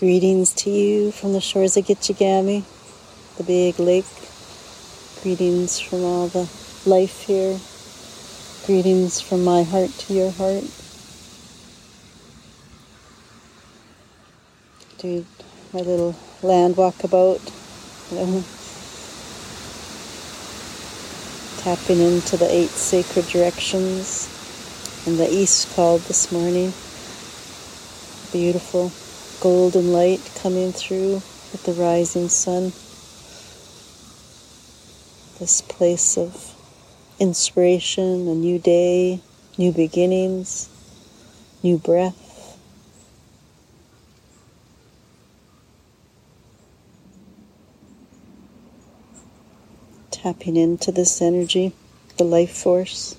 Greetings to you from the shores of Gitchigami, the big lake. Greetings from all the life here. Greetings from my heart to your heart. Do my little land walkabout. Know, tapping into the eight sacred directions and the east called this morning. Beautiful golden light coming through with the rising sun. This place of inspiration, a new day, new beginnings, new breath. Tapping into this energy, the life force.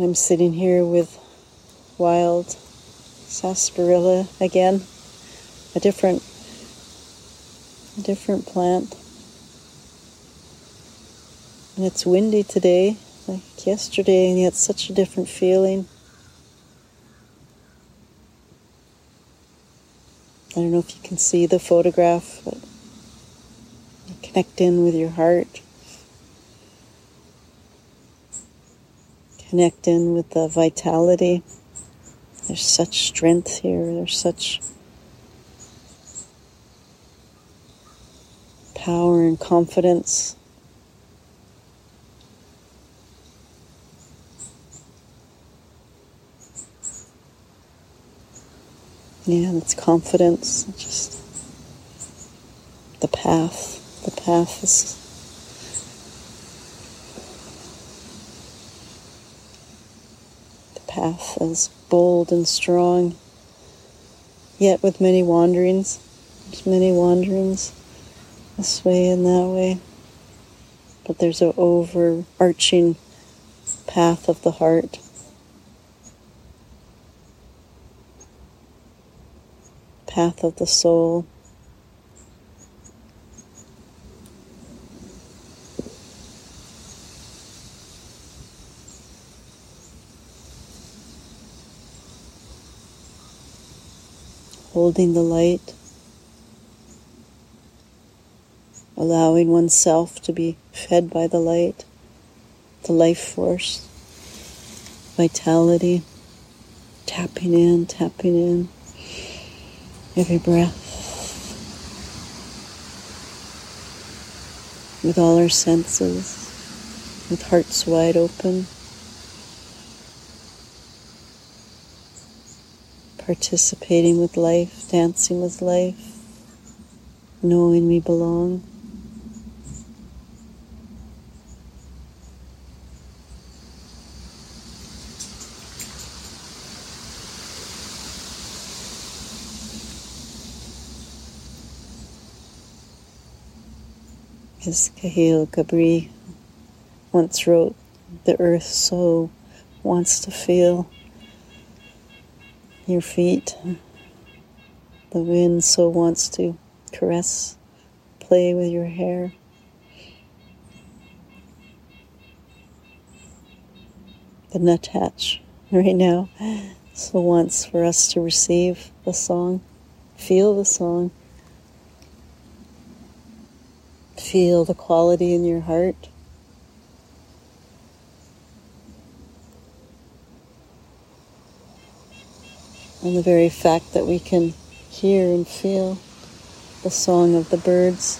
I'm sitting here with wild sarsaparilla again, a different, a different plant. And it's windy today, like yesterday, and yet such a different feeling. I don't know if you can see the photograph, but connect in with your heart. Connect in with the vitality. There's such strength here. There's such power and confidence. Yeah, that's confidence. Just the path. The path is path as bold and strong, yet with many wanderings. Many wanderings this way and that way. But there's an overarching path of the heart. Path of the soul. Holding the light, allowing oneself to be fed by the light, the life force, vitality, tapping in, tapping in, every breath. With all our senses, with hearts wide open. Participating with life, dancing with life, knowing we belong. As Khalil Gibran once wrote, the earth so wants to feel your feet. The wind so wants to caress, play with your hair. The nuthatch right now so wants for us to receive the song, feel the song, feel the quality in your heart. And the very fact that we can hear and feel the song of the birds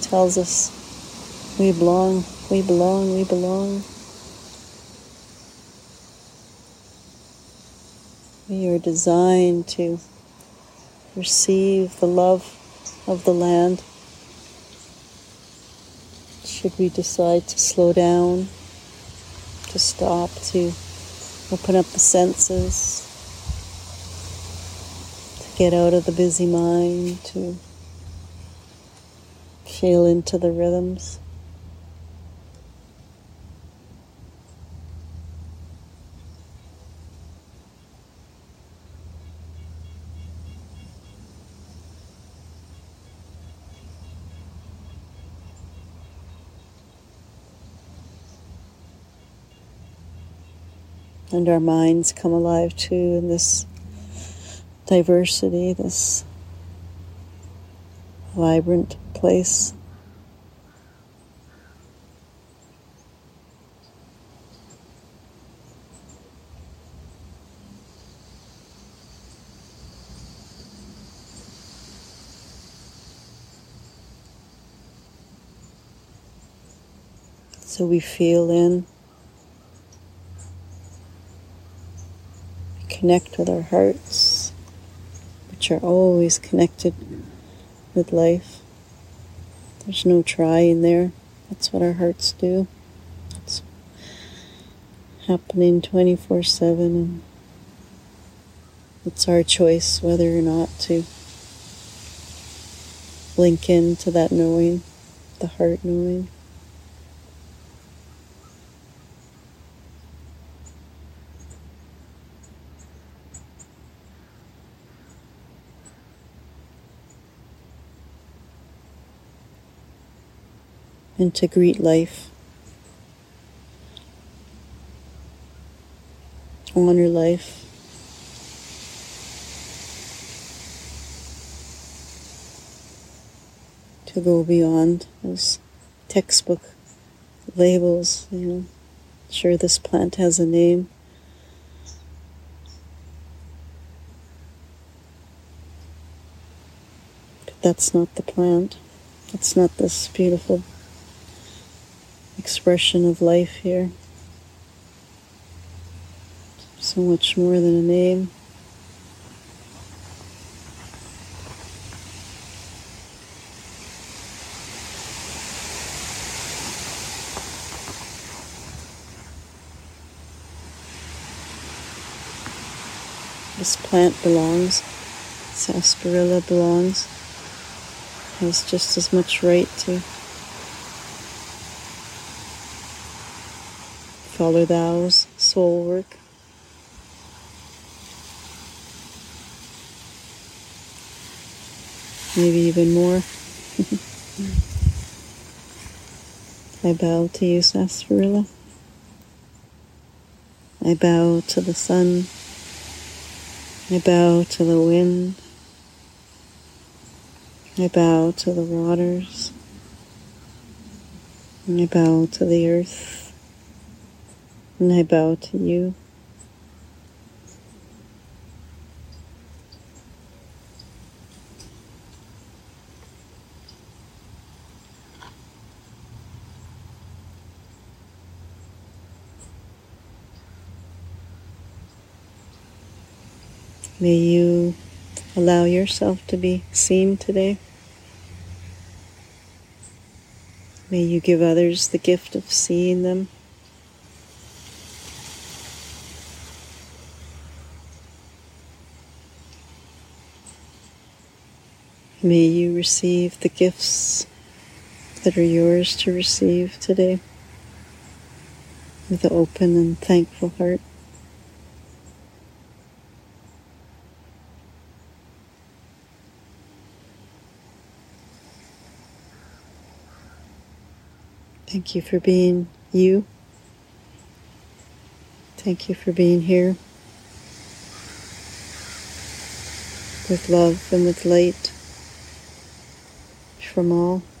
tells us we belong, we belong, we belong. We are designed to receive the love of the land. Should we decide to slow down, to stop, to Open up the senses get out of the busy mind, to feel into the rhythms. And our minds come alive too in this diversity, this vibrant place. So we feel in, we connect with our hearts, which are always connected with life. There's no trying there. That's what our hearts do. It's happening 24 7, and it's our choice whether or not to link into that knowing, the heart knowing. And to greet life. Honor life. To go beyond those textbook labels, you know. Sure, this plant has a name. But that's not the plant. That's not this beautiful expression of life here. So much more than a name. This plant belongs, sarsaparilla belongs, has just as much right to Follow thou's soul work. Maybe even more. I bow to you, sarsaparilla. I bow to the sun. I bow to the wind. I bow to the waters. I bow to the earth. And I bow to you. May you allow yourself to be seen today. May you give others the gift of seeing them. May you receive the gifts that are yours to receive today with an open and thankful heart. Thank you for being you. Thank you for being here with love and with light from all.